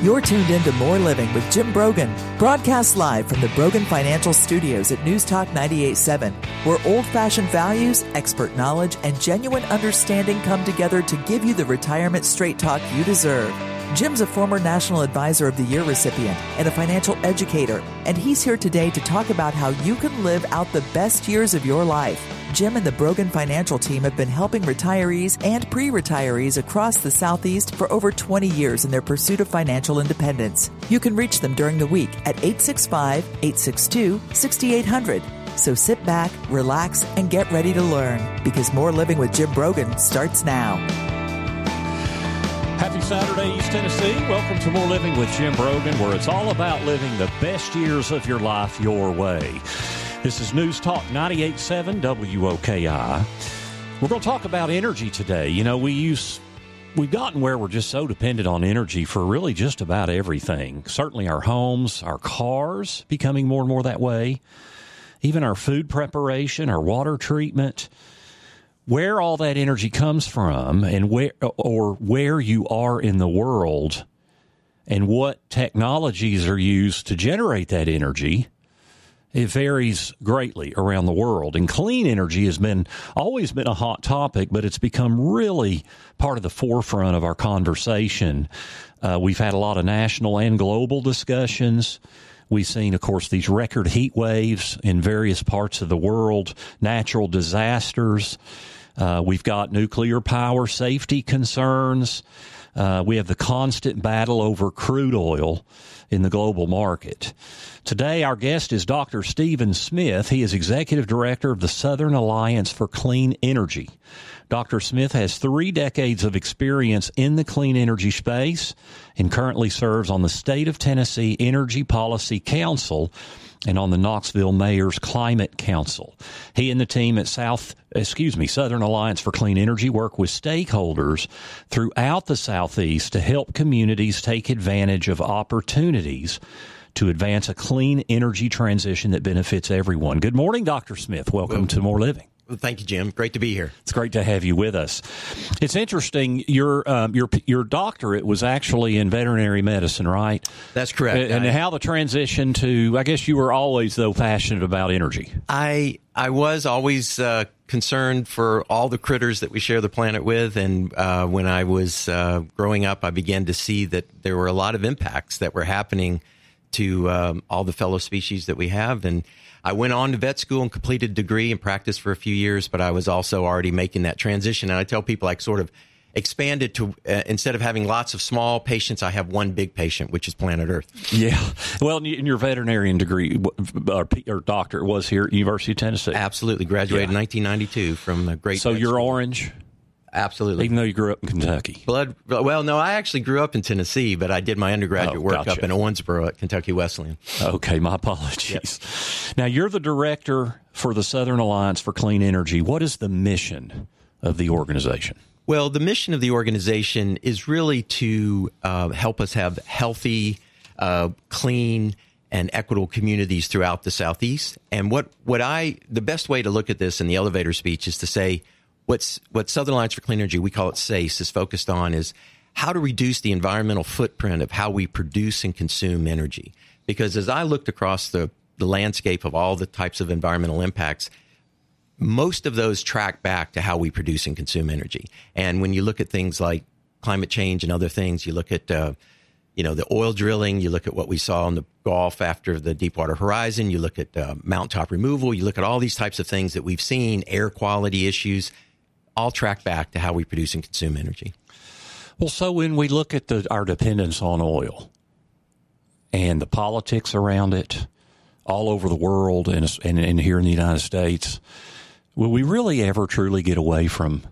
You're tuned in to More Living with Jim Brogan, broadcast live from the Brogan Financial Studios at News Talk 98.7, where old fashioned values, expert knowledge, and genuine understanding come together to give you the retirement straight talk you deserve. Jim's a former National Advisor of the Year recipient and a financial educator, and he's here today to talk about how you can live out the best years of your life. Jim and the Brogan Financial team have been helping retirees and pre retirees across the Southeast for over 20 years in their pursuit of financial independence. You can reach them during the week at 865 862 6800. So sit back, relax, and get ready to learn because more living with Jim Brogan starts now. Happy Saturday, East Tennessee. Welcome to More Living with Jim Brogan, where it's all about living the best years of your life your way. This is News Talk 98.7 WOKI. We're going to talk about energy today. You know, we use we've gotten where we're just so dependent on energy for really just about everything. Certainly our homes, our cars becoming more and more that way. Even our food preparation, our water treatment, where all that energy comes from and where or where you are in the world and what technologies are used to generate that energy it varies greatly around the world. And clean energy has been always been a hot topic, but it's become really part of the forefront of our conversation. Uh, we've had a lot of national and global discussions. We've seen, of course, these record heat waves in various parts of the world, natural disasters. Uh, we've got nuclear power safety concerns. Uh, we have the constant battle over crude oil in the global market. Today, our guest is Dr. Stephen Smith. He is Executive Director of the Southern Alliance for Clean Energy. Dr. Smith has three decades of experience in the clean energy space and currently serves on the State of Tennessee Energy Policy Council and on the Knoxville Mayor's Climate Council. He and the team at South, excuse me, Southern Alliance for Clean Energy work with stakeholders throughout the Southeast to help communities take advantage of opportunities to advance a clean energy transition that benefits everyone. Good morning, Dr. Smith. Welcome well, to More Living. Thank you, Jim. Great to be here. It's great to have you with us. It's interesting. Your um, your your doctorate was actually in veterinary medicine, right? That's correct. And, I, how the transition to? I guess you were always though passionate about energy. I I was always uh, concerned for all the critters that we share the planet with, and uh, when I was uh, growing up, I began to see that there were a lot of impacts that were happening to um, all the fellow species that we have, and I went on to vet school and completed degree and practiced for a few years, but I was also already making that transition. And I tell people I sort of expanded to uh, instead of having lots of small patients, I have one big patient, which is planet Earth. Yeah. Well, in your veterinarian degree or, or doctor was here at University of Tennessee. Absolutely. Graduated yeah. in 1992 from the great. So you're school. orange. Absolutely. Even though you grew up in Kentucky. Blood. Well, no, I actually grew up in Tennessee, but I did my undergraduate oh, work gotcha. up in Owensboro at Kentucky Wesleyan. Okay, my apologies. Yep. Now, you're the director for the Southern Alliance for Clean Energy. What is the mission of the organization? Well, the mission of the organization is really to uh, help us have healthy, uh, clean, and equitable communities throughout the Southeast. And what, what I, the best way to look at this in the elevator speech is to say, what's what Southern Alliance for Clean Energy, we call it SACE, is focused on is how to reduce the environmental footprint of how we produce and consume energy. Because as I looked across the, the landscape of all the types of environmental impacts, most of those track back to how we produce and consume energy. And when you look at things like climate change and other things, you look at uh, you know the oil drilling, you look at what we saw in the Gulf after the Deepwater Horizon, you look at uh, mountaintop removal, you look at all these types of things that we've seen, air quality issues all track back to how we produce and consume energy. Well, so when we look at the, our dependence on oil and the politics around it all over the world and, and, and here in the United States, will we really ever truly get away from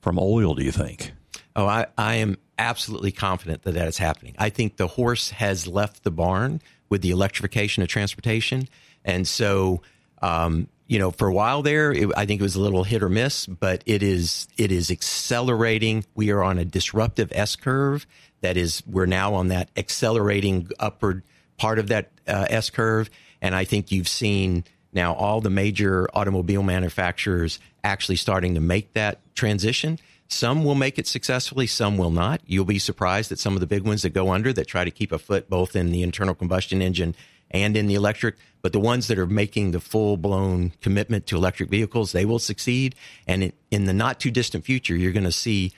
from oil? Do you think? Oh, I, I am absolutely confident that that is happening. I think the horse has left the barn with the electrification of transportation, and so um, you know, for a while there, it, I think it was a little hit or miss, but it is it is accelerating. We are on a disruptive S curve. That is, we're now on that accelerating upward part of that uh, S curve, and I think you've seen now all the major automobile manufacturers actually starting to make that transition. Some will make it successfully, some will not. You'll be surprised at some of the big ones that go under that try to keep a foot both in the internal combustion engine and in the electric. But the ones that are making the full blown commitment to electric vehicles, they will succeed. And in the not too distant future, you're going to see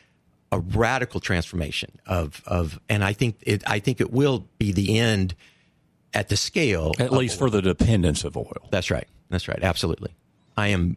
a radical transformation of, of, and I think it, I think it will be the end at the scale. At least oil. for the dependence of oil. That's right. That's right. Absolutely. I am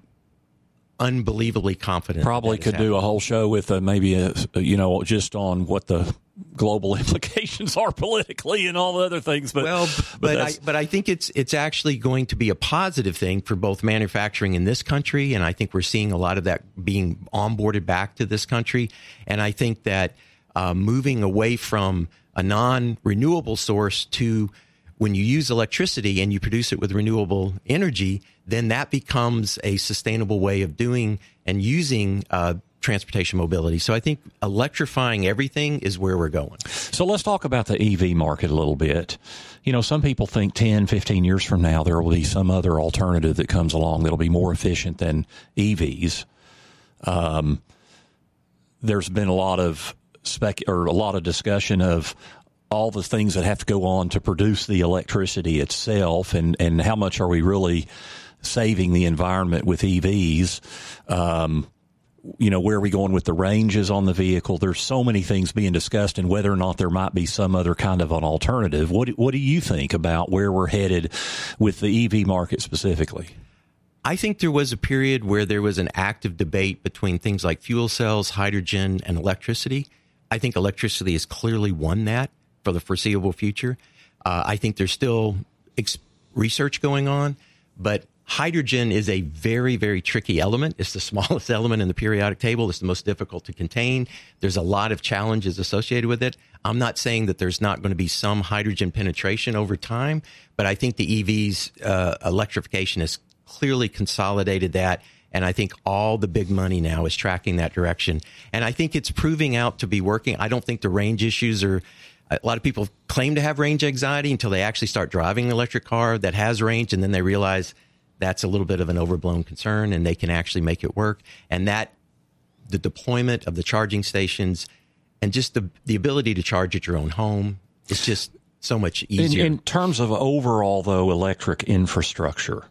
unbelievably confident. Probably could do a whole show with uh, maybe a, you know just on what the global implications are politically and all the other things. But well, but but I, but I think it's it's actually going to be a positive thing for both manufacturing in this country, and I think we're seeing a lot of that being onboarded back to this country, and I think that uh, moving away from a non-renewable source to when you use electricity and you produce it with renewable energy, then that becomes a sustainable way of doing and using uh, transportation mobility. So I think electrifying everything is where we're going. So let's talk about the EV market a little bit. You know, some people think 10, 15 years from now, there will be some other alternative that comes along that'll be more efficient than EVs. Um, there's been a lot of spec or a lot of discussion of all the things that have to go on to produce the electricity itself and, and how much are we really saving the environment with EVs? Um, you know, where are we going with the ranges on the vehicle? There's so many things being discussed and whether or not there might be some other kind of an alternative. What, what do you think about where we're headed with the EV market specifically? I think there was a period where there was an active debate between things like fuel cells, hydrogen, and electricity. I think electricity has clearly won that for the foreseeable future. Uh, I think there's still ex- research going on, but hydrogen is a very, very tricky element. It's the smallest element in the periodic table. It's the most difficult to contain. There's a lot of challenges associated with it. I'm not saying that there's not going to be some hydrogen penetration over time, but I think the EV's uh, electrification has clearly consolidated that. And I think all the big money now is tracking that direction. And I think it's proving out to be working. I don't think the range issues are a lot of people claim to have range anxiety until they actually start driving an electric car that has range and then they realize that's a little bit of an overblown concern and they can actually make it work. And that the deployment of the charging stations and just the the ability to charge at your own home is just so much easier. in, in terms of overall though electric infrastructure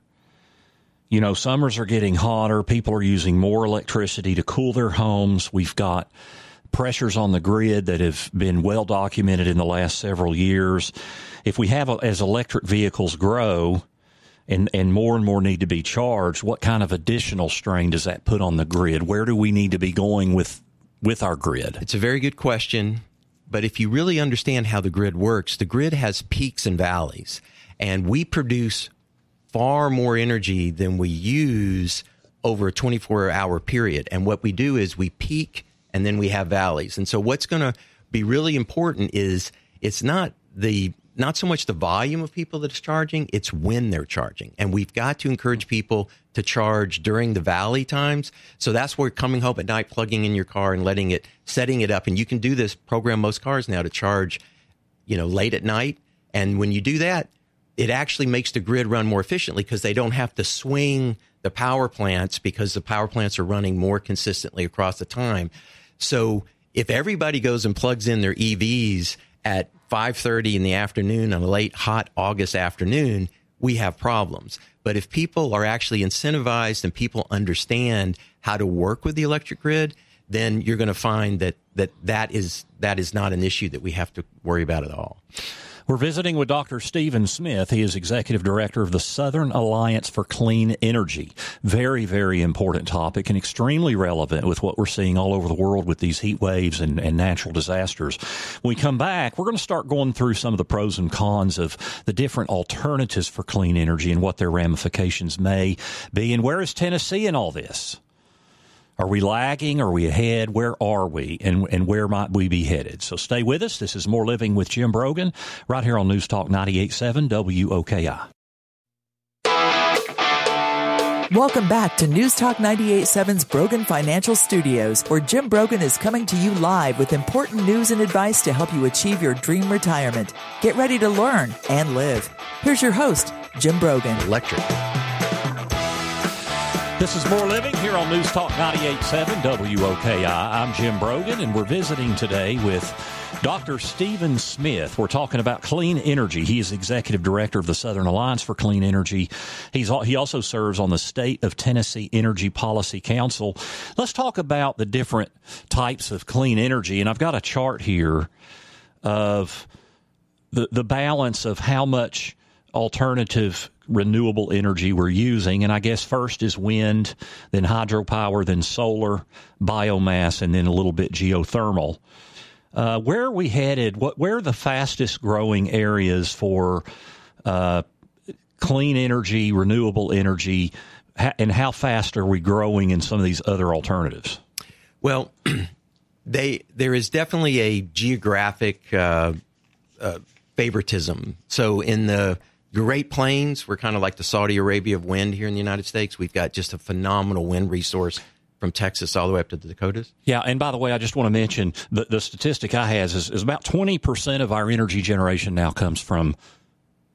you know summers are getting hotter. People are using more electricity to cool their homes. We've got pressures on the grid that have been well documented in the last several years. If we have, as electric vehicles grow, and, and more and more need to be charged, what kind of additional strain does that put on the grid? Where do we need to be going with with our grid? It's a very good question. But if you really understand how the grid works, the grid has peaks and valleys, and we produce far more energy than we use over a 24 hour period. And what we do is we peak and then we have valleys. And so what's going to be really important is it's not the not so much the volume of people that's charging, it's when they're charging. And we've got to encourage people to charge during the valley times. So that's where coming home at night, plugging in your car and letting it, setting it up. And you can do this, program most cars now to charge, you know, late at night. And when you do that, it actually makes the grid run more efficiently because they don't have to swing the power plants because the power plants are running more consistently across the time. So if everybody goes and plugs in their EVs at 5:30 in the afternoon on a late hot August afternoon, we have problems. But if people are actually incentivized and people understand how to work with the electric grid, then you're going to find that that that is that is not an issue that we have to worry about at all. We're visiting with Dr. Stephen Smith. He is executive director of the Southern Alliance for Clean Energy. Very, very important topic and extremely relevant with what we're seeing all over the world with these heat waves and, and natural disasters. When we come back, we're going to start going through some of the pros and cons of the different alternatives for clean energy and what their ramifications may be. And where is Tennessee in all this? Are we lagging? Are we ahead? Where are we? And, and where might we be headed? So stay with us. This is More Living with Jim Brogan right here on News Talk 98.7 WOKI. Welcome back to News Talk 98.7's Brogan Financial Studios, where Jim Brogan is coming to you live with important news and advice to help you achieve your dream retirement. Get ready to learn and live. Here's your host, Jim Brogan. Electric. This is More Living here on News Talk 98.7 WOKI. I'm Jim Brogan, and we're visiting today with Dr. Stephen Smith. We're talking about clean energy. He is executive director of the Southern Alliance for Clean Energy. He's he also serves on the State of Tennessee Energy Policy Council. Let's talk about the different types of clean energy, and I've got a chart here of the the balance of how much alternative renewable energy we're using. And I guess first is wind, then hydropower, then solar, biomass, and then a little bit geothermal. Uh, where are we headed? What where are the fastest growing areas for uh, clean energy, renewable energy, and how fast are we growing in some of these other alternatives? Well, they there is definitely a geographic uh, uh favoritism. So in the Great Plains, we're kind of like the Saudi Arabia of wind here in the United States. We've got just a phenomenal wind resource from Texas all the way up to the Dakotas. Yeah, and by the way, I just want to mention the, the statistic I has is, is about twenty percent of our energy generation now comes from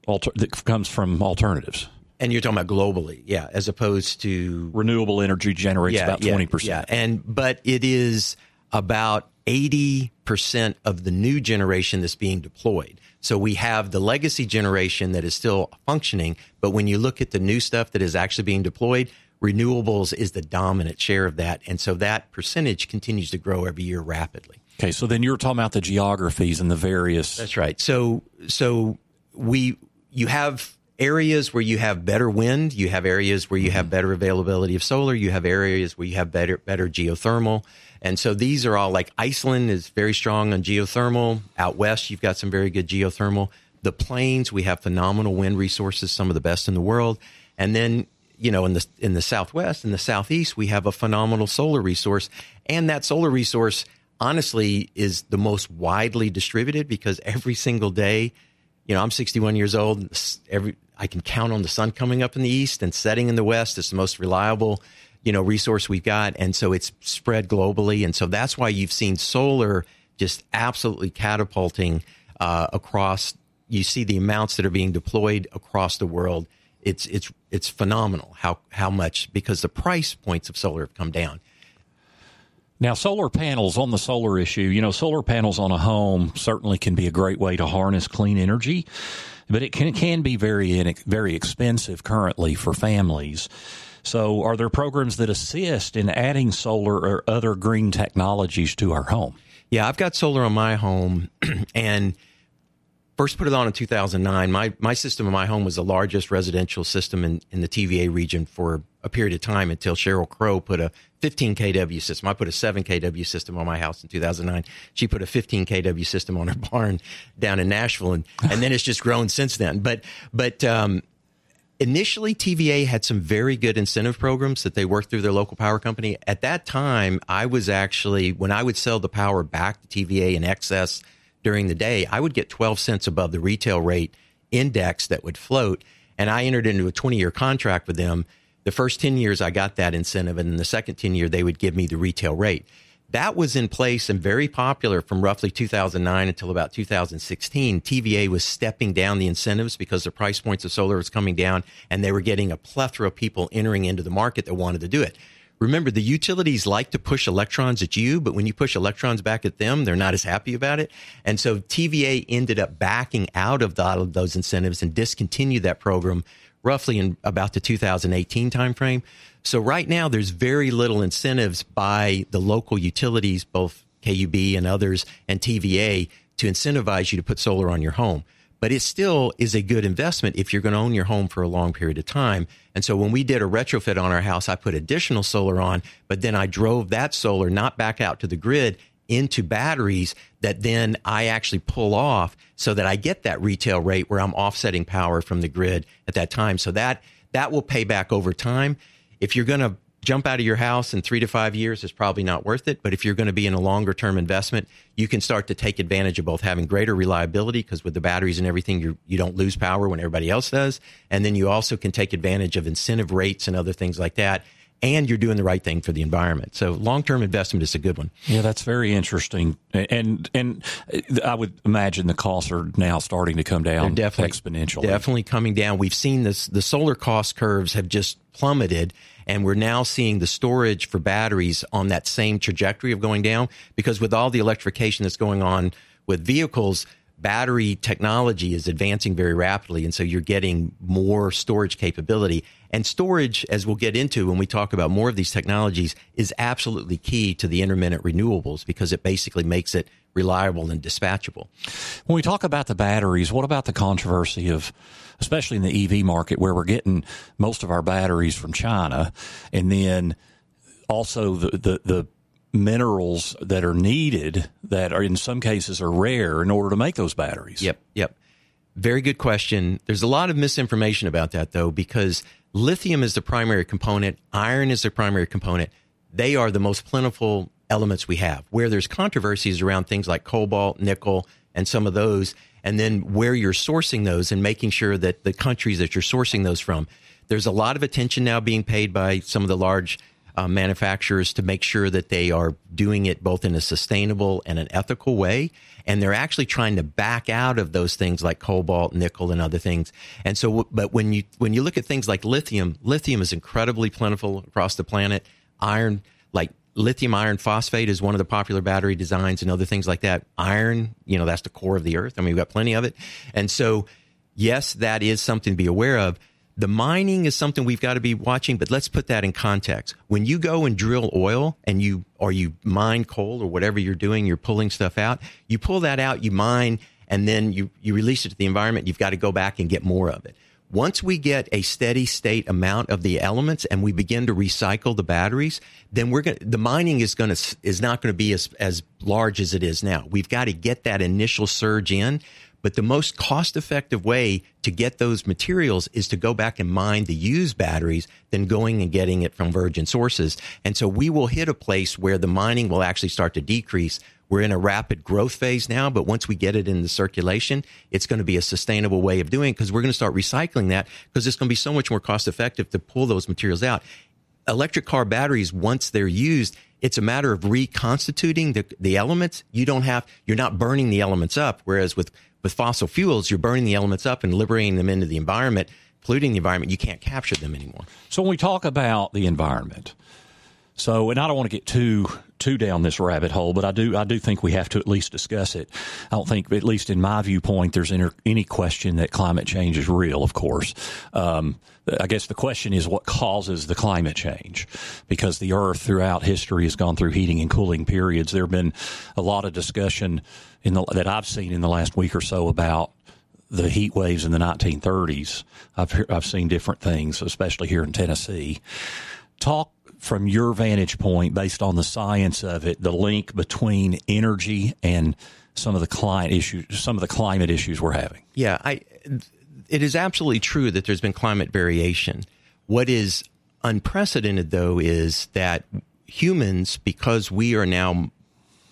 alter, that comes from alternatives. And you're talking about globally, yeah, as opposed to renewable energy generates yeah, about twenty yeah, percent. Yeah, and but it is about eighty percent of the new generation that's being deployed. So we have the legacy generation that is still functioning, but when you look at the new stuff that is actually being deployed, renewables is the dominant share of that. And so that percentage continues to grow every year rapidly. Okay, so then you're talking about the geographies and the various That's right. So so we you have areas where you have better wind, you have areas where you have mm-hmm. better availability of solar, you have areas where you have better better geothermal. And so these are all like Iceland is very strong on geothermal. Out west, you've got some very good geothermal. The plains, we have phenomenal wind resources, some of the best in the world. And then, you know, in the in the southwest and the southeast, we have a phenomenal solar resource. And that solar resource, honestly, is the most widely distributed because every single day, you know, I'm 61 years old. Every I can count on the sun coming up in the east and setting in the west. It's the most reliable you know resource we've got, and so it's spread globally, and so that's why you've seen solar just absolutely catapulting uh, across. You see the amounts that are being deployed across the world. It's it's it's phenomenal how how much because the price points of solar have come down. Now, solar panels on the solar issue, you know, solar panels on a home certainly can be a great way to harness clean energy, but it can, can be very, very expensive currently for families. So, are there programs that assist in adding solar or other green technologies to our home? Yeah, I've got solar on my home, and first put it on in 2009. My my system in my home was the largest residential system in, in the TVA region for a period of time until Sheryl Crow put a 15 kW system. I put a 7 kW system on my house in 2009. She put a 15 kW system on her barn down in Nashville, and and then it's just grown since then. But but um, initially TVA had some very good incentive programs that they worked through their local power company. At that time, I was actually when I would sell the power back to TVA in excess during the day, I would get 12 cents above the retail rate index that would float, and I entered into a 20-year contract with them. The first 10 years I got that incentive and in the second 10 year they would give me the retail rate that was in place and very popular from roughly 2009 until about 2016. TVA was stepping down the incentives because the price points of solar was coming down and they were getting a plethora of people entering into the market that wanted to do it. Remember, the utilities like to push electrons at you, but when you push electrons back at them, they're not as happy about it. And so TVA ended up backing out of, the, of those incentives and discontinued that program roughly in about the 2018 timeframe. So right now, there's very little incentives by the local utilities, both KUB and others, and TVA to incentivize you to put solar on your home. But it still is a good investment if you're going to own your home for a long period of time. And so when we did a retrofit on our house, I put additional solar on, but then I drove that solar not back out to the grid into batteries that then I actually pull off so that I get that retail rate where I'm offsetting power from the grid at that time. So that that will pay back over time. If you're going to jump out of your house in three to five years, it's probably not worth it. But if you're going to be in a longer term investment, you can start to take advantage of both having greater reliability because with the batteries and everything, you you don't lose power when everybody else does, and then you also can take advantage of incentive rates and other things like that and you're doing the right thing for the environment. So long term investment is a good one. Yeah, that's very interesting. And and I would imagine the costs are now starting to come down They're definitely, exponentially. Definitely coming down. We've seen this. The solar cost curves have just plummeted, and we're now seeing the storage for batteries on that same trajectory of going down. Because with all the electrification that's going on with vehicles battery technology is advancing very rapidly. And so you're getting more storage capability. And storage, as we'll get into when we talk about more of these technologies, is absolutely key to the intermittent renewables because it basically makes it reliable and dispatchable. When we talk about the batteries, what about the controversy of, especially in the EV market, where we're getting most of our batteries from China, and then also the, the, the minerals that are needed that are in some cases are rare in order to make those batteries. Yep, yep. Very good question. There's a lot of misinformation about that though because lithium is the primary component, iron is the primary component. They are the most plentiful elements we have. Where there's controversies around things like cobalt, nickel, and some of those, and then where you're sourcing those and making sure that the countries that you're sourcing those from. There's a lot of attention now being paid by some of the large uh, manufacturers to make sure that they are doing it both in a sustainable and an ethical way. And they're actually trying to back out of those things like cobalt, nickel, and other things. And so, but when you when you look at things like lithium, lithium is incredibly plentiful across the planet. Iron, like lithium iron phosphate, is one of the popular battery designs, and other things like that. Iron, you know, that's the core of the earth. I mean, we've got plenty of it. And so, yes, that is something to be aware of. The mining is something we've got to be watching, but let's put that in context. When you go and drill oil and you, or you mine coal or whatever you're doing, you're pulling stuff out, you pull that out, you mine, and then you, you release it to the environment. You've got to go back and get more of it. Once we get a steady state amount of the elements and we begin to recycle the batteries, then we're going the mining is going to, is not going to be as, as large as it is now. We've got to get that initial surge in but the most cost effective way to get those materials is to go back and mine the used batteries than going and getting it from virgin sources. And so we will hit a place where the mining will actually start to decrease. We're in a rapid growth phase now, but once we get it in the circulation, it's going to be a sustainable way of doing it because we're going to start recycling that because it's going to be so much more cost effective to pull those materials out. Electric car batteries, once they're used, it's a matter of reconstituting the, the elements. You don't have, you're not burning the elements up. Whereas with with fossil fuels, you're burning the elements up and liberating them into the environment, polluting the environment. You can't capture them anymore. So when we talk about the environment, so and I don't want to get too too down this rabbit hole, but I do I do think we have to at least discuss it. I don't think, at least in my viewpoint, there's any, question that climate change is real. Of course, um, I guess the question is what causes the climate change, because the Earth throughout history has gone through heating and cooling periods. There have been a lot of discussion in the, that I've seen in the last week or so about the heat waves in the 1930s. I've I've seen different things, especially here in Tennessee. Talk from your vantage point, based on the science of it, the link between energy and some of the climate issues, some of the climate issues we're having. Yeah, I. It is absolutely true that there's been climate variation. What is unprecedented, though, is that humans, because we are now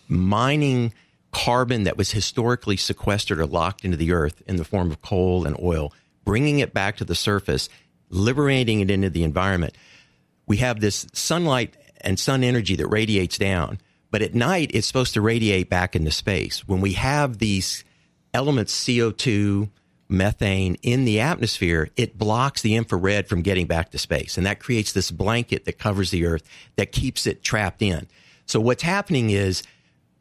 mining carbon that was historically sequestered or locked into the earth in the form of coal and oil, bringing it back to the surface, liberating it into the environment. We have this sunlight and sun energy that radiates down, but at night it's supposed to radiate back into space. When we have these elements, CO2, methane in the atmosphere, it blocks the infrared from getting back to space. And that creates this blanket that covers the earth that keeps it trapped in. So what's happening is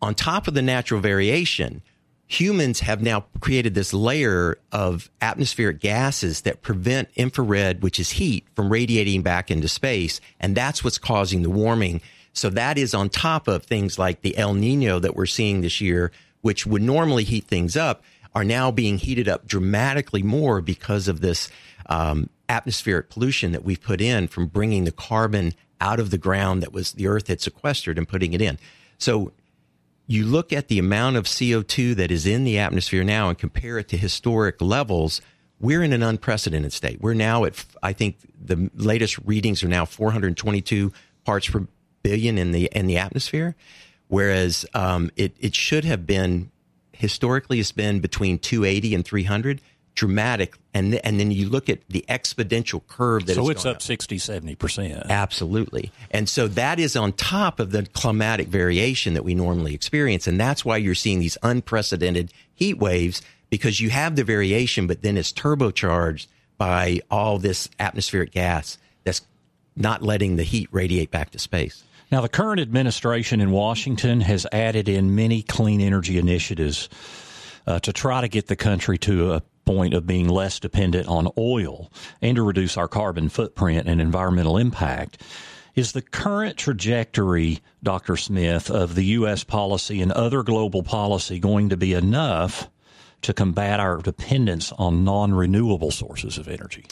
on top of the natural variation, humans have now created this layer of atmospheric gases that prevent infrared, which is heat, from radiating back into space. And that's what's causing the warming. So that is on top of things like the El Nino that we're seeing this year, which would normally heat things up, are now being heated up dramatically more because of this um, atmospheric pollution that we've put in from bringing the carbon out of the ground that was the earth had sequestered and putting it in. So you look at the amount of CO2 that is in the atmosphere now and compare it to historic levels, we're in an unprecedented state. We're now at, I think the latest readings are now 422 parts per billion in the in the atmosphere, whereas um, it it should have been historically it's been between 280 and 300. Dramatic. And, th- and then you look at the exponential curve that so it's up, up 60, 70%. Absolutely. And so that is on top of the climatic variation that we normally experience. And that's why you're seeing these unprecedented heat waves because you have the variation, but then it's turbocharged by all this atmospheric gas that's not letting the heat radiate back to space. Now, the current administration in Washington has added in many clean energy initiatives uh, to try to get the country to a point of being less dependent on oil and to reduce our carbon footprint and environmental impact. Is the current trajectory, Dr. Smith, of the U.S. policy and other global policy going to be enough to combat our dependence on non renewable sources of energy?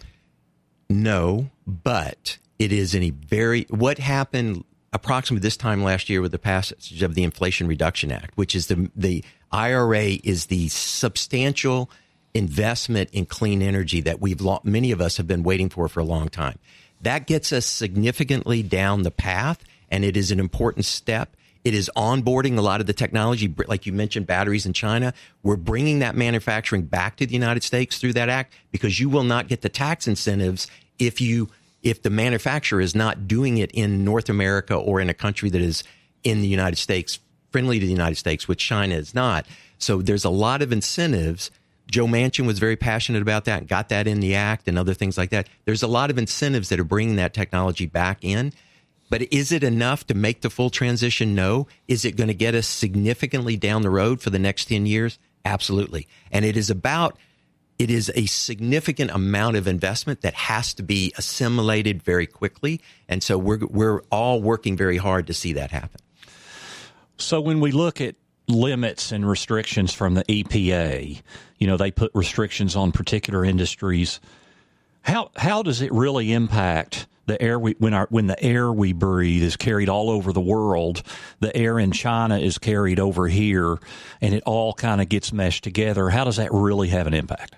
No, but it is in a very, what happened approximately this time last year with the passage of the Inflation Reduction Act, which is the, the IRA is the substantial investment in clean energy that we've many of us have been waiting for for a long time. That gets us significantly down the path, and it is an important step. It is onboarding a lot of the technology, like you mentioned, batteries in China. We're bringing that manufacturing back to the United States through that act because you will not get the tax incentives if you if the manufacturer is not doing it in North America or in a country that is in the United States friendly to the United States, which China is not. So there's a lot of incentives. Joe Manchin was very passionate about that, got that in the act and other things like that. There's a lot of incentives that are bringing that technology back in. But is it enough to make the full transition? No. Is it going to get us significantly down the road for the next 10 years? Absolutely. And it is about, it is a significant amount of investment that has to be assimilated very quickly. And so we're, we're all working very hard to see that happen. So when we look at limits and restrictions from the EPA, you know, they put restrictions on particular industries. How how does it really impact the air we when our when the air we breathe is carried all over the world, the air in China is carried over here, and it all kind of gets meshed together. How does that really have an impact?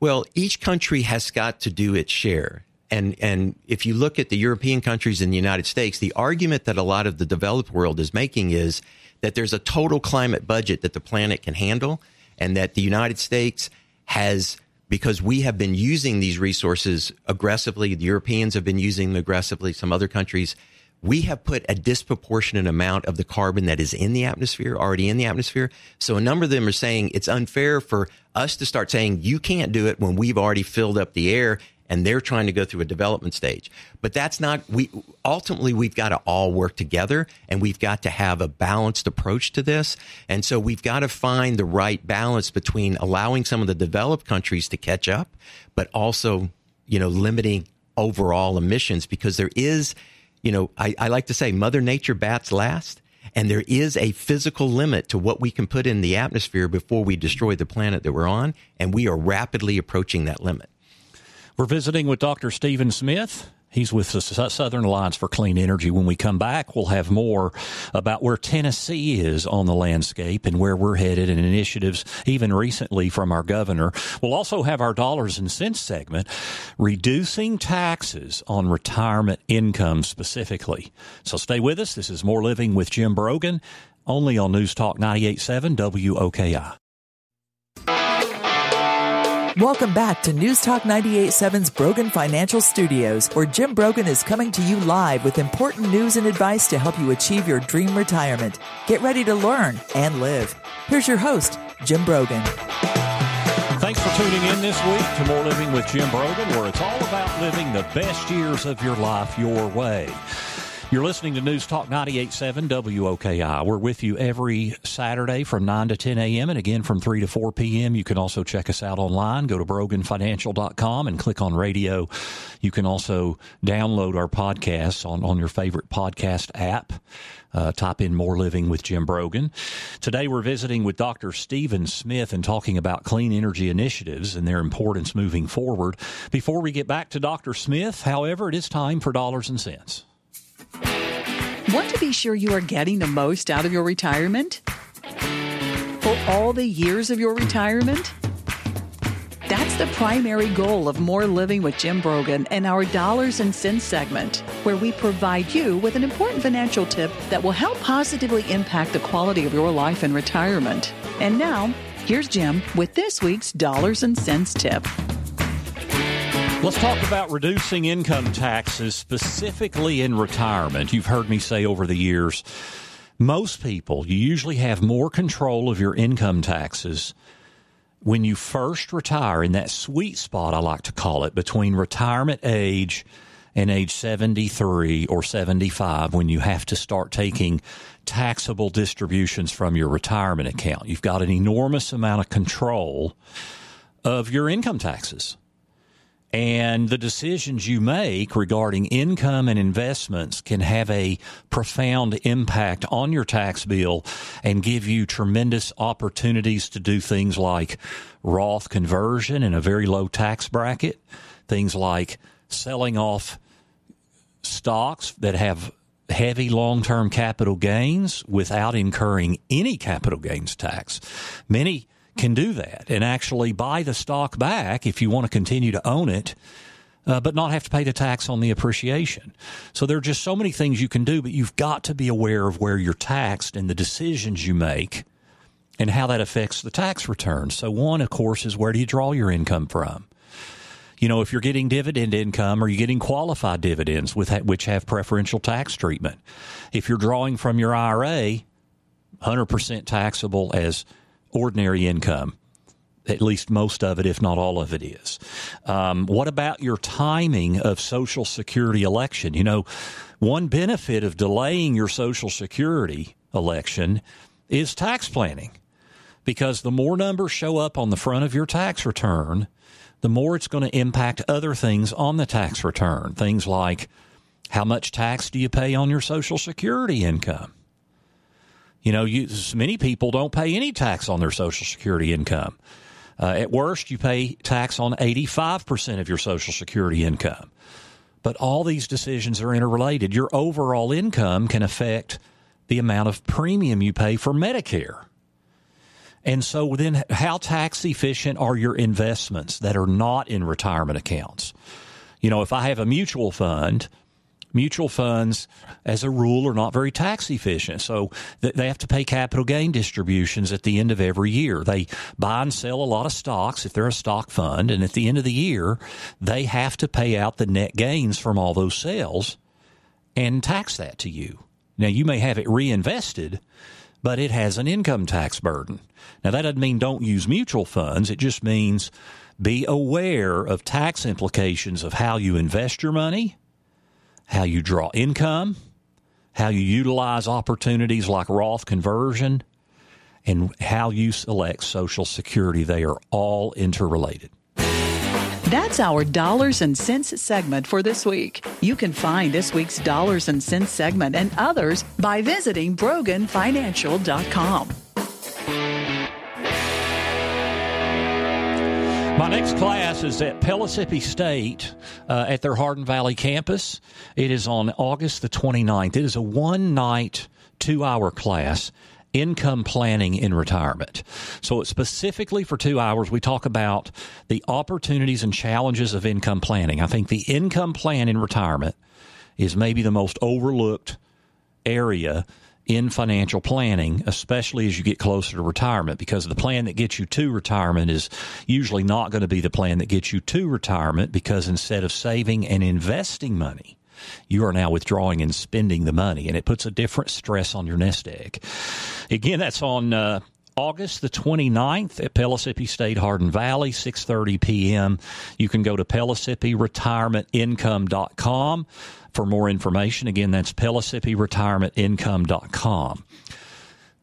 Well, each country has got to do its share. And, and if you look at the European countries and the United States, the argument that a lot of the developed world is making is that there's a total climate budget that the planet can handle and that the United States has because we have been using these resources aggressively. The Europeans have been using them aggressively. Some other countries, we have put a disproportionate amount of the carbon that is in the atmosphere already in the atmosphere. So a number of them are saying it's unfair for us to start saying you can't do it when we've already filled up the air and they're trying to go through a development stage. But that's not we ultimately we've got to all work together and we've got to have a balanced approach to this. And so we've got to find the right balance between allowing some of the developed countries to catch up, but also, you know, limiting overall emissions because there is, you know, I, I like to say Mother Nature bats last. And there is a physical limit to what we can put in the atmosphere before we destroy the planet that we're on. And we are rapidly approaching that limit. We're visiting with Dr. Stephen Smith. He's with the Southern Alliance for Clean Energy. When we come back, we'll have more about where Tennessee is on the landscape and where we're headed and initiatives, even recently from our governor. We'll also have our dollars and cents segment, reducing taxes on retirement income specifically. So stay with us. This is More Living with Jim Brogan, only on News Talk 98.7 WOKI. Welcome back to News Talk 98.7's Brogan Financial Studios, where Jim Brogan is coming to you live with important news and advice to help you achieve your dream retirement. Get ready to learn and live. Here's your host, Jim Brogan. Thanks for tuning in this week to More Living with Jim Brogan, where it's all about living the best years of your life your way. You're listening to News Talk 98.7 WOKI. We're with you every Saturday from 9 to 10 a.m. and again from 3 to 4 p.m. You can also check us out online. Go to broganfinancial.com and click on radio. You can also download our podcasts on, on your favorite podcast app. Uh, type in More Living with Jim Brogan. Today we're visiting with Dr. Stephen Smith and talking about clean energy initiatives and their importance moving forward. Before we get back to Dr. Smith, however, it is time for dollars and cents. Want to be sure you are getting the most out of your retirement? For all the years of your retirement? That's the primary goal of More Living with Jim Brogan and our Dollars and Cents segment, where we provide you with an important financial tip that will help positively impact the quality of your life in retirement. And now, Here's Jim with this week's Dollars and Cents tip. Let's talk about reducing income taxes, specifically in retirement. You've heard me say over the years, most people, you usually have more control of your income taxes when you first retire in that sweet spot, I like to call it, between retirement age and age 73 or 75 when you have to start taking taxable distributions from your retirement account. You've got an enormous amount of control of your income taxes. And the decisions you make regarding income and investments can have a profound impact on your tax bill and give you tremendous opportunities to do things like Roth conversion in a very low tax bracket, things like selling off stocks that have heavy long term capital gains without incurring any capital gains tax. Many can do that and actually buy the stock back if you want to continue to own it. Uh, but not have to pay the tax on the appreciation. So there are just so many things you can do, but you've got to be aware of where you're taxed and the decisions you make and how that affects the tax return. So one, of course, is where do you draw your income from? You know, if you're getting dividend income, are you getting qualified dividends with which have preferential tax treatment? If you're drawing from your IRA, 100% taxable as ordinary income. At least most of it, if not all of it, is. Um, what about your timing of Social Security election? You know, one benefit of delaying your Social Security election is tax planning because the more numbers show up on the front of your tax return, the more it's going to impact other things on the tax return. Things like how much tax do you pay on your Social Security income? You know, you, many people don't pay any tax on their Social Security income. Uh, at worst, you pay tax on 85% of your Social Security income. But all these decisions are interrelated. Your overall income can affect the amount of premium you pay for Medicare. And so then how tax efficient are your investments that are not in retirement accounts? You know, if I have a mutual fund mutual funds, as a rule, are not very tax efficient. So they have to pay capital gain distributions at the end of every year. They buy and sell a lot of stocks if they're a stock fund. And at the end of the year, they have to pay out the net gains from all those sales and tax that to you. Now, you may have it reinvested, but it has an income tax burden. Now, that doesn't mean don't use mutual funds. It just means be aware of tax implications of how you invest your money how you draw income, how you utilize opportunities like Roth conversion, and how you select Social Security. They are all interrelated. That's our Dollars and Cents segment for this week. You can find this week's Dollars and Cents segment and others by visiting BroganFinancial.com. My next class is at Pellissippi State uh, at their Hardin Valley campus. It is on August the 29th. It is a one night, two hour class income planning in retirement. So it's specifically for two hours. We talk about the opportunities and challenges of income planning. I think the income plan in retirement is maybe the most overlooked area in financial planning, especially as you get closer to retirement, because the plan that gets you to retirement is usually not going to be the plan that gets you to retirement because instead of saving and investing money, you are now withdrawing and spending the money, and it puts a different stress on your nest egg. Again, that's on uh, August the 29th at Pellissippi State Hardin Valley, 6:30 p.m. You can go to PellissippiRetirementIncome.com for more information. Again, that's PellissippiRetirementIncome.com.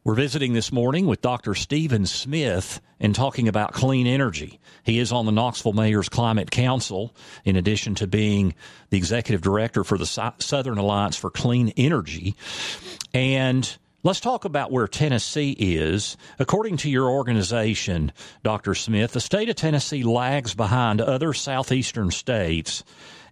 We're visiting this morning with Dr. Stephen Smith and talking about clean energy. He is on the Knoxville Mayor's Climate Council, in addition to being the executive director for the Southern Alliance for Clean Energy. And Let's talk about where Tennessee is. According to your organization, Dr. Smith, the state of Tennessee lags behind other southeastern states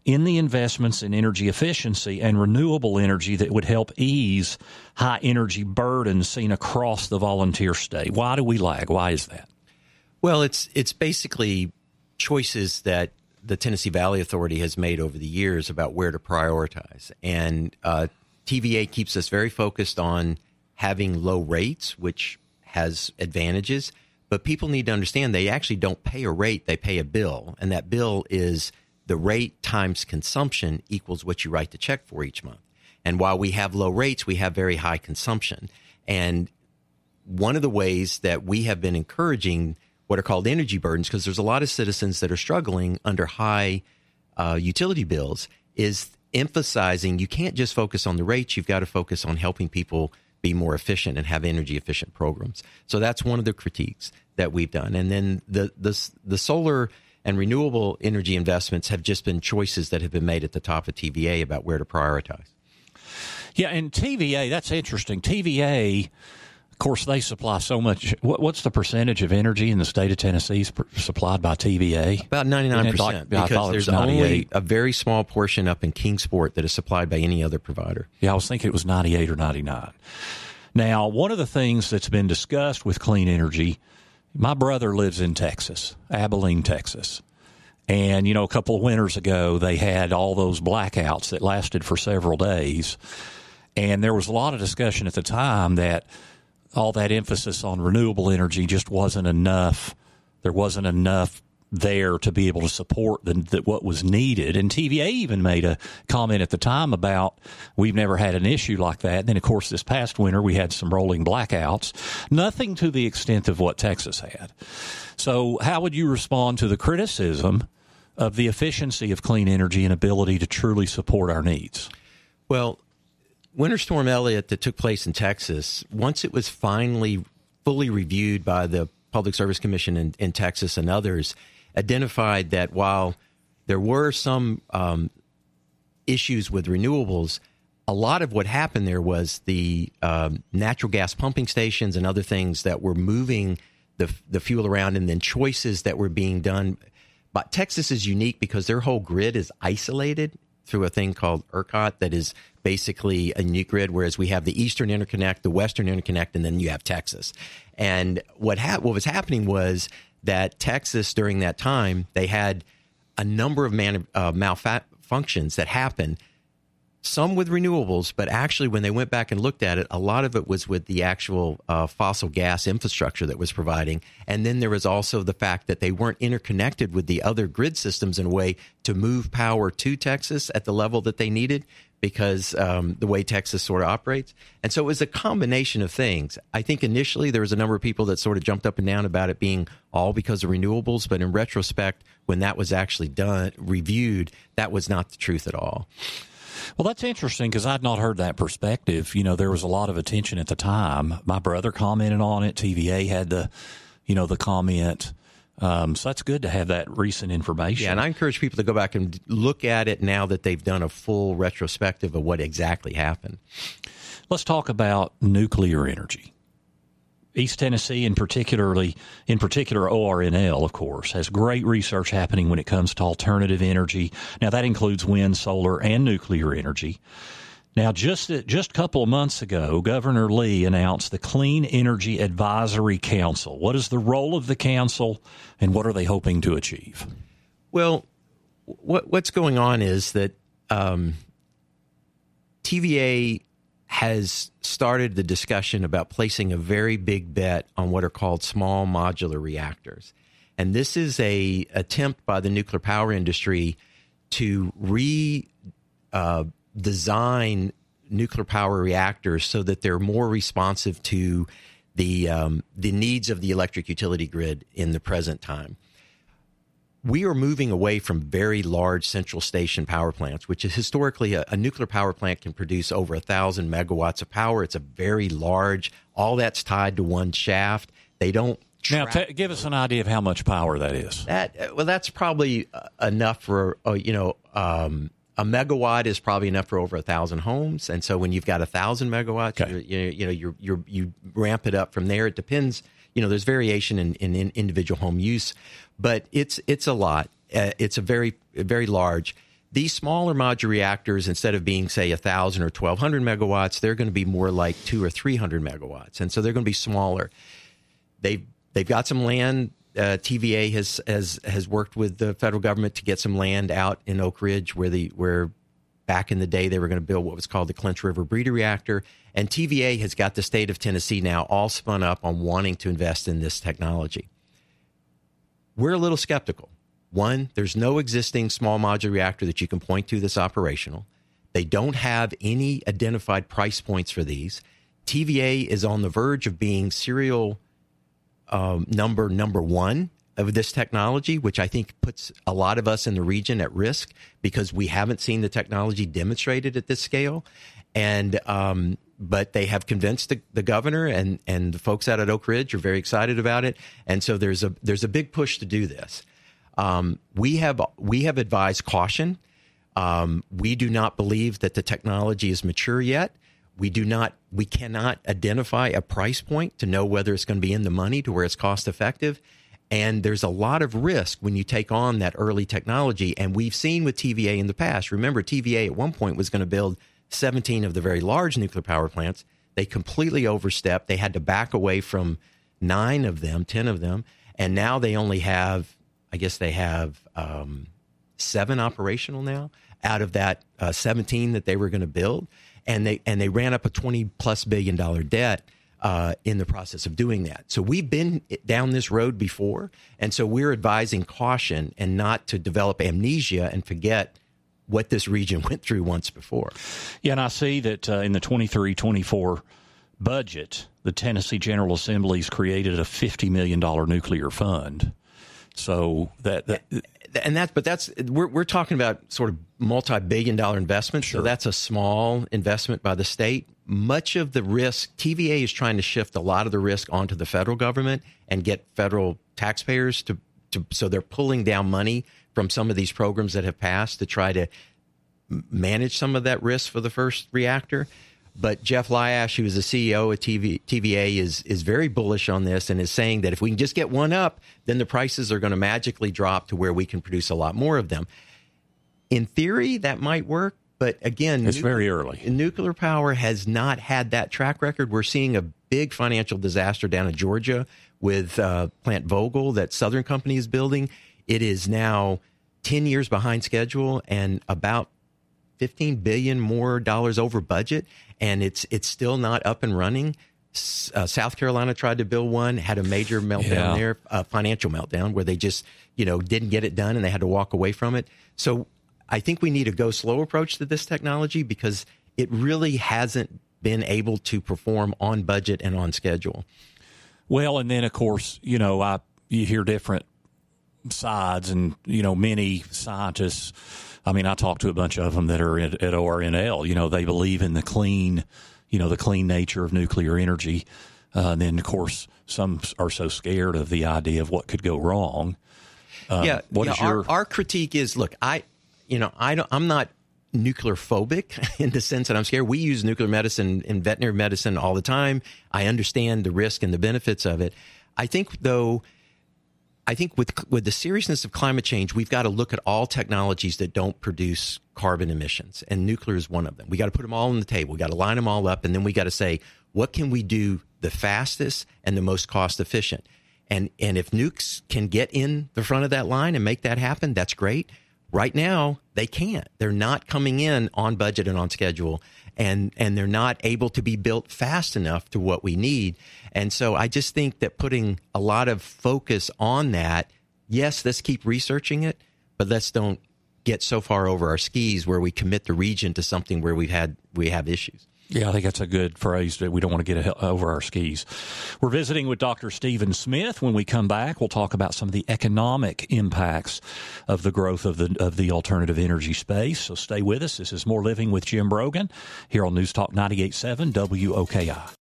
in the investments in energy efficiency and renewable energy that would help ease high energy burdens seen across the volunteer state. Why do we lag? Why is that? Well, it's it's basically choices that the Tennessee Valley Authority has made over the years about where to prioritize, and uh, TVA keeps us very focused on having low rates, which has advantages, But people need to understand they actually don't pay a rate, they pay a bill. And that bill is the rate times consumption equals what you write the check for each month. And while we have low rates, we have very high consumption. And one of the ways that we have been encouraging what are called energy burdens, because there's a lot of citizens that are struggling under high uh, utility bills, is emphasizing you can't just focus on the rates, you've got to focus on helping people be more efficient and have energy efficient programs. So that's one of the critiques that we've done. And then the the the solar and renewable energy investments have just been choices that have been made at the top of TVA about where to prioritize. Yeah, and TVA, that's interesting. TVA course, they supply so much. What, what's the percentage of energy in the state of Tennessee supplied by TVA? About 99%. Like, because there's only a very small portion up in Kingsport that is supplied by any other provider. Yeah, I was thinking it was 98 or 99. Now, one of the things that's been discussed with clean energy, my brother lives in Texas, Abilene, Texas. And, you know, a couple of winters ago, they had all those blackouts that lasted for several days. And there was a lot of discussion at the time that all that emphasis on renewable energy just wasn't enough. There wasn't enough there to be able to support the, the, what was needed. And TVA even made a comment at the time about we've never had an issue like that. And then, of course, this past winter we had some rolling blackouts. Nothing to the extent of what Texas had. So, how would you respond to the criticism of the efficiency of clean energy and ability to truly support our needs? Well, Winter Storm Elliott that took place in Texas, once it was finally fully reviewed by the Public Service Commission in, in Texas and others, identified that while there were some um, issues with renewables, a lot of what happened there was the um, natural gas pumping stations and other things that were moving the, the fuel around, and then choices that were being done. But Texas is unique because their whole grid is isolated through a thing called ERCOT that is basically a unique grid, whereas we have the Eastern Interconnect, the Western Interconnect, and then you have Texas. And what ha- what was happening was that Texas during that time they had a number of man- uh, malfunctions that happened some with renewables, but actually, when they went back and looked at it, a lot of it was with the actual uh, fossil gas infrastructure that was providing. And then there was also the fact that they weren't interconnected with the other grid systems in a way to move power to Texas at the level that they needed because um, the way Texas sort of operates. And so it was a combination of things. I think initially there was a number of people that sort of jumped up and down about it being all because of renewables, but in retrospect, when that was actually done, reviewed, that was not the truth at all. Well, that's interesting because I'd not heard that perspective. You know, there was a lot of attention at the time. My brother commented on it. TVA had the, you know, the comment. Um, so that's good to have that recent information. Yeah, and I encourage people to go back and look at it now that they've done a full retrospective of what exactly happened. Let's talk about nuclear energy. East Tennessee, in particularly in particular ORNL, of course, has great research happening when it comes to alternative energy. Now that includes wind, solar, and nuclear energy. Now, just just a couple of months ago, Governor Lee announced the Clean Energy Advisory Council. What is the role of the council, and what are they hoping to achieve? Well, what, what's going on is that um, TVA has started the discussion about placing a very big bet on what are called small modular reactors. And this is a attempt by the nuclear power industry to re uh, nuclear power reactors so that they're more responsive to the um, the needs of the electric utility grid in the present time we are moving away from very large central station power plants, which is historically a, a, nuclear power plant can produce over a thousand megawatts of power. It's a very large, all that's tied to one shaft. They don't. Now, t- give us an idea of how much power that is. That uh, well, that's probably uh, enough for uh, you know um, a megawatt is probably enough for over a thousand homes, and so when you've got a thousand megawatts, okay. you you know you you you ramp it up from there. It depends you know, there's variation in, in, in individual home use, but it's it's a lot. Uh, it's a very very large. These smaller modular reactors, instead of being say thousand or twelve hundred megawatts, they're going to be more like two or three hundred megawatts, and so they're going to be smaller. They've they've got some land. Uh, TVA has has has worked with the federal government to get some land out in Oak Ridge where the where back in the day, they were going to build what was called the Clinch River Breeder Reactor. And TVA has got the state of Tennessee now all spun up on wanting to invest in this technology. We're a little skeptical. One, there's no existing small modular reactor that you can point to that's operational. They don't have any identified price points for these. TVA is on the verge of being serial um, number number one of this technology, which I think puts a lot of us in the region at risk because we haven't seen the technology demonstrated at this scale. And um, but they have convinced the, the, governor and and the folks out at Oak Ridge are very excited about it. And so there's a there's a big push to do this. Um, we have we have advised caution. Um, we do not believe that the technology is mature yet. We do not we cannot identify a price point to know whether it's going to be in the money to where it's cost effective. And there's a lot of risk when you take on that early technology. And we've seen with TVA in the past. Remember, TVA at one point was going to build 17 of the very large nuclear power plants. They completely overstepped. They had to back away from nine of them, 10 of them. And now they only have, I guess they have um, seven operational now out of that uh, 17 that they were going to build. And they, and they ran up a 20 plus billion dollar debt. Uh, in the process of doing that. So we've been down this road before. And so we're advising caution and not to develop amnesia and forget what this region went through once before. Yeah, and I see that uh, in the 23 24 budget, the Tennessee General Assembly's created a $50 million nuclear fund. So that, that and that, but that's we're we're talking about sort of multi-billion dollar investment. Sure. So that's a small investment by the state. Much of the risk, TVA is trying to shift a lot of the risk onto the federal government and get federal taxpayers to, to so they're pulling down money from some of these programs that have passed to try to manage some of that risk for the first reactor. But Jeff Lyash, who is the CEO of TV, TVA, is is very bullish on this and is saying that if we can just get one up, then the prices are going to magically drop to where we can produce a lot more of them. In theory, that might work, but again, it's very early. Nuclear power has not had that track record. We're seeing a big financial disaster down in Georgia with uh, Plant Vogtle that Southern Company is building. It is now 10 years behind schedule and about 15 billion more dollars over budget and it's it's still not up and running. Uh, South Carolina tried to build one, had a major meltdown yeah. there, a financial meltdown where they just, you know, didn't get it done and they had to walk away from it. So I think we need a go slow approach to this technology because it really hasn't been able to perform on budget and on schedule. Well, and then of course, you know, I you hear different sides, and you know, many scientists. I mean, I talked to a bunch of them that are at, at ORNL. You know, they believe in the clean, you know, the clean nature of nuclear energy. Uh, and then, of course, some are so scared of the idea of what could go wrong. Um, yeah, what yeah, your... our, our critique is look, I, you know, I don't, I'm not nuclear phobic in the sense that I'm scared. We use nuclear medicine in veterinary medicine all the time. I understand the risk and the benefits of it. I think, though, I think with with the seriousness of climate change, we've got to look at all technologies that don't produce carbon emissions, and nuclear is one of them. We got to put them all on the table. We got to line them all up, and then we got to say what can we do the fastest and the most cost efficient. And and if nukes can get in the front of that line and make that happen, that's great. Right now, they can't. They're not coming in on budget and on schedule and and they're not able to be built fast enough to what we need. And so I just think that putting a lot of focus on that, yes, let's keep researching it, but let's don't get so far over our skis where we commit the region to something where we've had we have issues. Yeah, I think that's a good phrase that we don't want to get over our skis. We're visiting with Dr. Stephen Smith. When we come back, we'll talk about some of the economic impacts of the growth of the of the alternative energy space. So stay with us. This is More Living with Jim Brogan here on News Talk 98.7 WOKI.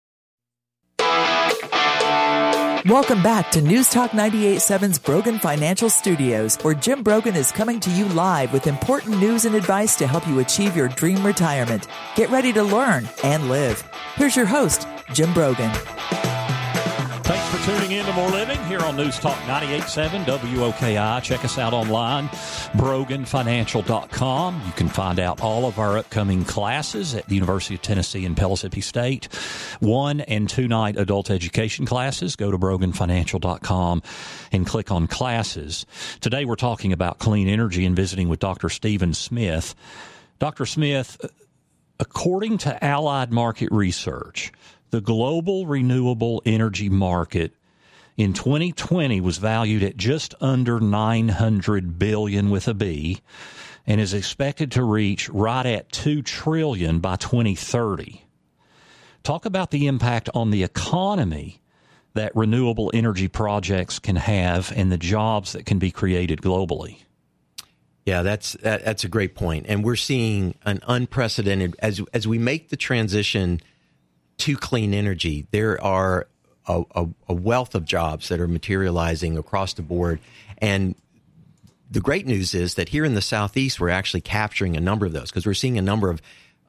Welcome back to News Talk 98.7's Brogan Financial Studios, where Jim Brogan is coming to you live with important news and advice to help you achieve your dream retirement. Get ready to learn and live. Here's your host, Jim Brogan tuning in to More Living here on News Talk 98.7 WOKI. Check us out online, broganfinancial.com. You can find out all of our upcoming classes at the University of Tennessee in Pellissippi State. One and two night adult education classes. Go to broganfinancial.com and click on classes. Today we're talking about clean energy and visiting with Dr. Stephen Smith. Dr. Smith, according to Allied Market Research, the global renewable energy market in 2020 was valued at just under 900 billion with a B and is expected to reach right at 2 trillion by 2030. Talk about the impact on the economy that renewable energy projects can have and the jobs that can be created globally. Yeah, that's that, that's a great point, and we're seeing an unprecedented as as we make the transition to clean energy. There are a, a, a wealth of jobs that are materializing across the board, and the great news is that here in the southeast, we're actually capturing a number of those because we're seeing a number of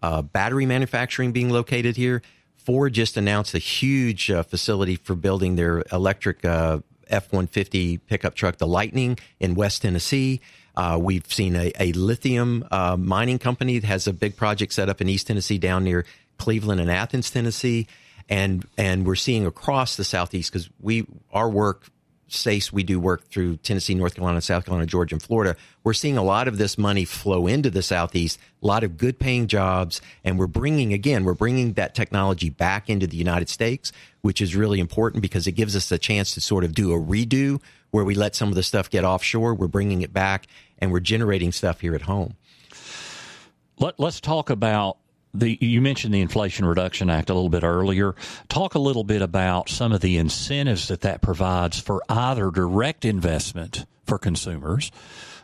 uh, battery manufacturing being located here. Ford just announced a huge uh, facility for building their electric uh, F 150 pickup truck, the Lightning, in West Tennessee. Uh, we've seen a, a lithium uh, mining company that has a big project set up in East Tennessee down near Cleveland and Athens, Tennessee. And, and we're seeing across the Southeast because we, our work SACE, we do work through Tennessee, North Carolina, South Carolina, Georgia, and Florida. We're seeing a lot of this money flow into the Southeast, a lot of good paying jobs. And we're bringing, again, we're bringing that technology back into the United States, which is really important because it gives us a chance to sort of do a redo where we let some of the stuff get offshore. We're bringing it back and we're generating stuff here at home. Let, us talk about the, you mentioned the Inflation Reduction Act a little bit earlier. Talk a little bit about some of the incentives that that provides for either direct investment for consumers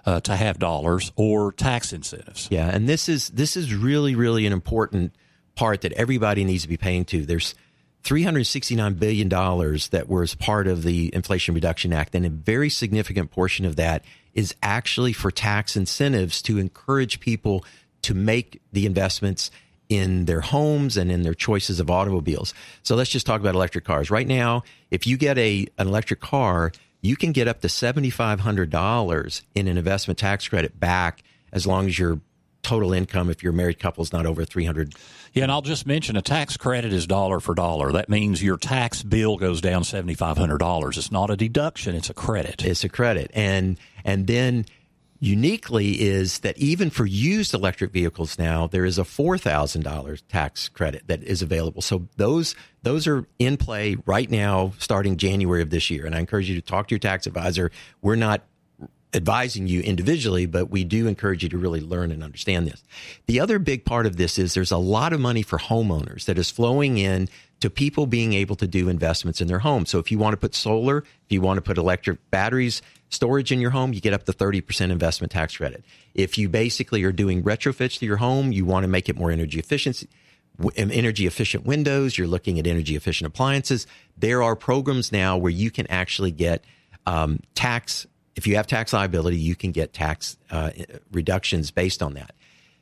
uh, to have dollars or tax incentives. Yeah, and this is this is really really an important part that everybody needs to be paying to. There's 369 billion dollars that was part of the Inflation Reduction Act, and a very significant portion of that is actually for tax incentives to encourage people to make the investments in their homes and in their choices of automobiles. So let's just talk about electric cars. Right now, if you get a an electric car, you can get up to $7500 in an investment tax credit back as long as your total income if you're a married couple is not over 300 yeah and i'll just mention a tax credit is dollar for dollar. That means your tax bill goes down $7500 it's not a deduction it's a credit. It's a credit. And and then uniquely is that even for used electric vehicles now, there is a $4,000 tax credit that is available. So those, those are in play right now, starting January of this year. And I encourage you to talk to your tax advisor. We're not advising you individually, but we do encourage you to really learn and understand this. The other big part of this is there's a lot of money for homeowners that is flowing in to people being able to do investments in their home. So if you want to put solar, if you want to put electric batteries, storage in your home, you get up to 30% investment tax credit. If you basically are doing retrofits to your home, you want to make it more energy efficient, energy efficient windows, you're looking at energy efficient appliances. There are programs now where you can actually get um, tax. If you have tax liability, you can get tax uh, reductions based on that.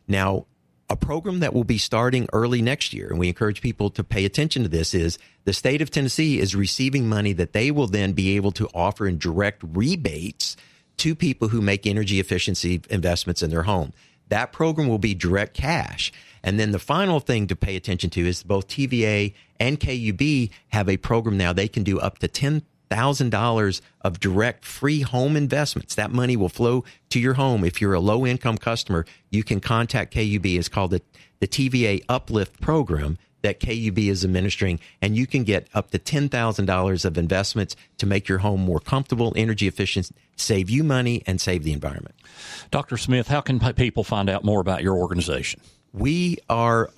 Now, a program that will be starting early next year, and we encourage people to pay attention to this, is the state of Tennessee is receiving money that they will then be able to offer in direct rebates to people who make energy efficiency investments in their home. That program will be direct cash. And then the final thing to pay attention to is both TVA and KUB have a program now they can do up to 10 $1,000 of direct free home investments. That money will flow to your home. If you're a low income customer, you can contact KUB. It's called the, the TVA Uplift Program that KUB is administering, and you can get up to $10,000 of investments to make your home more comfortable, energy efficient, save you money, and save the environment. Dr. Smith, how can people find out more about your organization? We are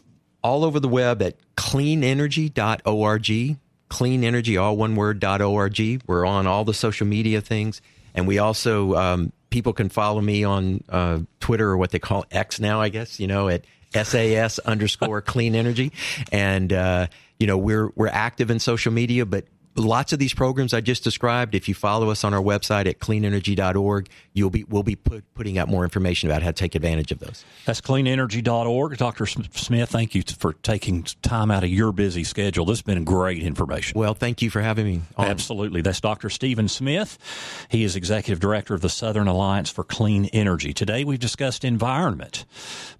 all over the web at cleanenergy.org clean energy, all one word, .org. We're on all the social media things. And we also, um, people can follow me on uh, Twitter or what they call X now, I guess, you know, at SACE underscore clean energy. And, uh, you know, we're, we're active in social media, but lots of these programs I just described, if you follow us on our website at cleanenergy.org, you'll be we'll be put, putting out more information about how to take advantage of those. That's cleanenergy.org. Dr. Smith, thank you for taking time out of your busy schedule. This has been great information. Well, thank you for having me. On. Absolutely. That's Dr. Stephen Smith. He is executive director of the Southern Alliance for Clean Energy. Today we've discussed environment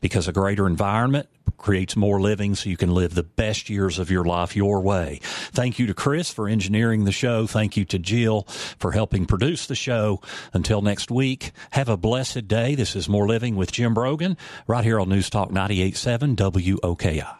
because a greater environment creates more living so you can live the best years of your life your way. Thank you to Chris for engineering the show. Thank you to Jill for helping produce the show. Until next week, have a blessed day. This is More Living with Jim Brogan right here on News Talk 987 WOKI.